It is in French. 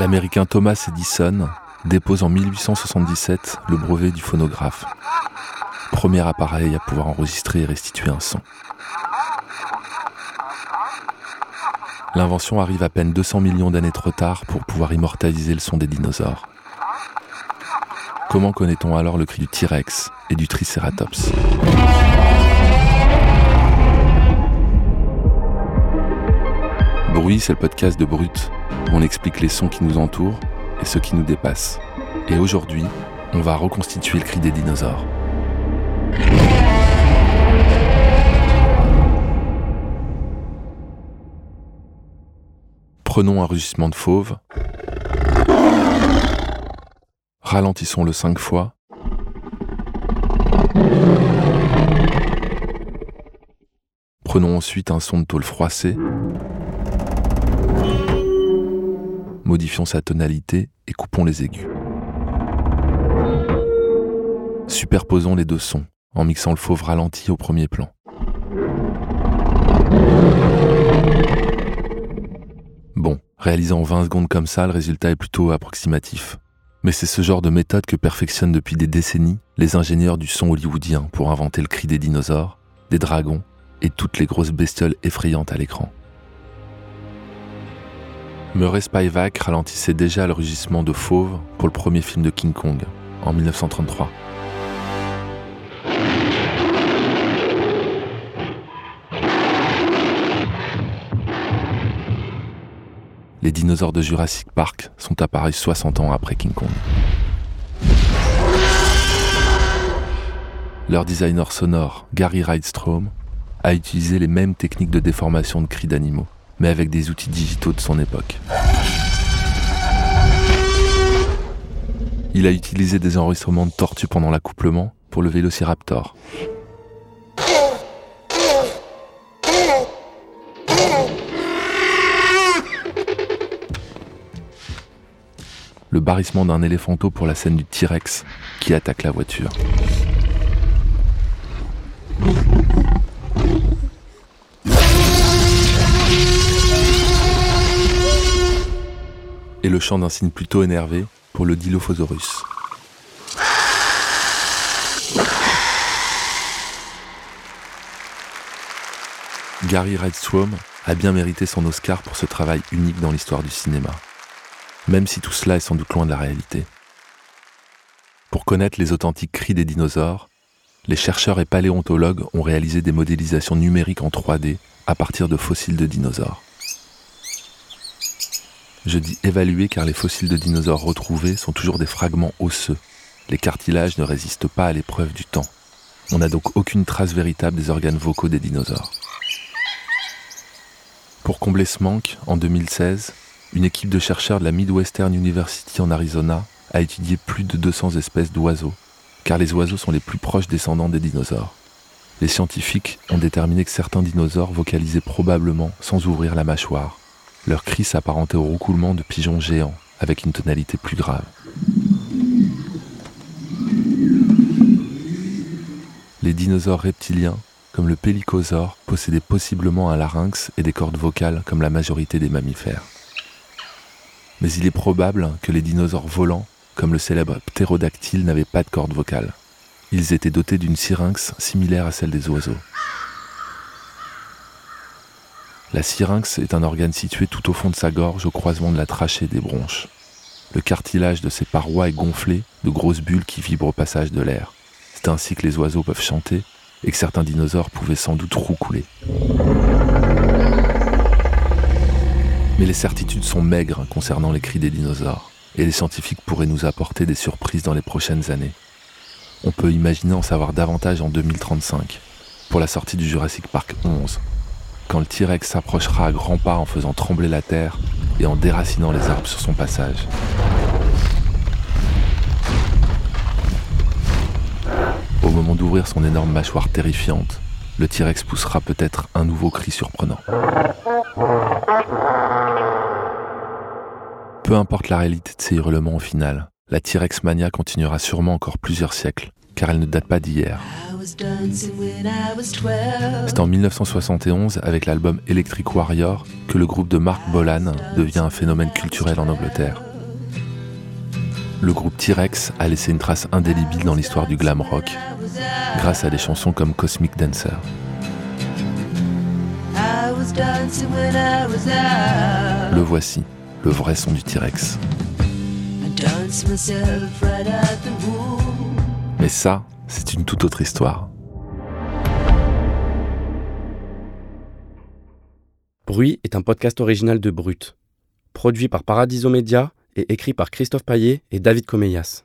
L'américain Thomas Edison dépose en 1877 le brevet du phonographe, premier appareil à pouvoir enregistrer et restituer un son. L'invention arrive à peine 200 millions d'années trop tard pour pouvoir immortaliser le son des dinosaures. Comment connaît-on alors le cri du T-Rex et du Triceratops? Bruit, c'est le podcast de Brut, où on explique les sons qui nous entourent et ceux qui nous dépassent. Et aujourd'hui, on va reconstituer le cri des dinosaures. Prenons un rugissement de fauve. Ralentissons-le cinq fois. Prenons ensuite un son de tôle froissée. Modifions sa tonalité et coupons les aigus. Superposons les deux sons en mixant le fauve ralenti au premier plan. Bon, réalisé en 20 secondes comme ça, le résultat est plutôt approximatif. Mais c'est ce genre de méthode que perfectionnent depuis des décennies les ingénieurs du son hollywoodien pour inventer le cri des dinosaures, des dragons et toutes les grosses bestioles effrayantes à l'écran. Murray Spivak ralentissait déjà le rugissement de fauve pour le premier film de King Kong en 1933. les dinosaures de Jurassic Park sont apparus 60 ans après King Kong. Leur designer sonore, Gary Rydstrom, a utilisé les mêmes techniques de déformation de cris d'animaux, mais avec des outils digitaux de son époque. Il a utilisé des enregistrements de tortues pendant l'accouplement pour le Vélociraptor, le barrissement d'un éléphanteau pour la scène du T-Rex qui attaque la voiture. Chant d'un signe plutôt énervé pour le Dilophosaurus. Gary Redstrom a bien mérité son Oscar pour ce travail unique dans l'histoire du cinéma même si tout cela est sans doute loin de la réalité. Pour connaître les authentiques cris des dinosaures, les chercheurs et paléontologues ont réalisé des modélisations numériques en 3D à partir de fossiles de dinosaures. Je dis évaluer car les fossiles de dinosaures retrouvés sont toujours des fragments osseux. Les cartilages ne résistent pas à l'épreuve du temps. On n'a donc aucune trace véritable des organes vocaux des dinosaures. Pour combler ce manque, en 2016, une équipe de chercheurs de la Midwestern University en Arizona a étudié plus de 200 espèces d'oiseaux, car les oiseaux sont les plus proches descendants des dinosaures. Les scientifiques ont déterminé que certains dinosaures vocalisaient probablement sans ouvrir la mâchoire. Leur cri s'apparentait au roucoulement de pigeons géants, avec une tonalité plus grave. Les dinosaures reptiliens, comme le pélicosaure, possédaient possiblement un larynx et des cordes vocales comme la majorité des mammifères mais il est probable que les dinosaures volants, comme le célèbre ptérodactyle, n'avaient pas de cordes vocales. Ils étaient dotés d'une syrinx similaire à celle des oiseaux. La syrinx est un organe situé tout au fond de sa gorge au croisement de la trachée des bronches. Le cartilage de ses parois est gonflé de grosses bulles qui vibrent au passage de l'air. C'est ainsi que les oiseaux peuvent chanter et que certains dinosaures pouvaient sans doute roucouler. Mais les certitudes sont maigres concernant les cris des dinosaures, et les scientifiques pourraient nous apporter des surprises dans les prochaines années. On peut imaginer en savoir davantage en 2035, pour la sortie du Jurassic Park 11, quand le T-Rex s'approchera à grands pas en faisant trembler la terre et en déracinant les arbres sur son passage. Au moment d'ouvrir son énorme mâchoire terrifiante, le T-Rex poussera peut-être un nouveau cri surprenant. Peu importe la réalité de ces hurlements au final, la T-Rex mania continuera sûrement encore plusieurs siècles, car elle ne date pas d'hier. C'est en 1971, avec l'album Electric Warrior, que le groupe de Mark Bolan devient un phénomène culturel en Angleterre. le groupe T-Rex a laissé une trace indélébile dans l'histoire du glam rock grâce à des chansons comme Cosmic Dancer. Le voici, le vrai son du T-Rex. Mais ça, c'est une toute autre histoire. Bruit est un podcast original de Brut, produit par Paradiso Media et écrit par Christophe Paillet et David Comeyas.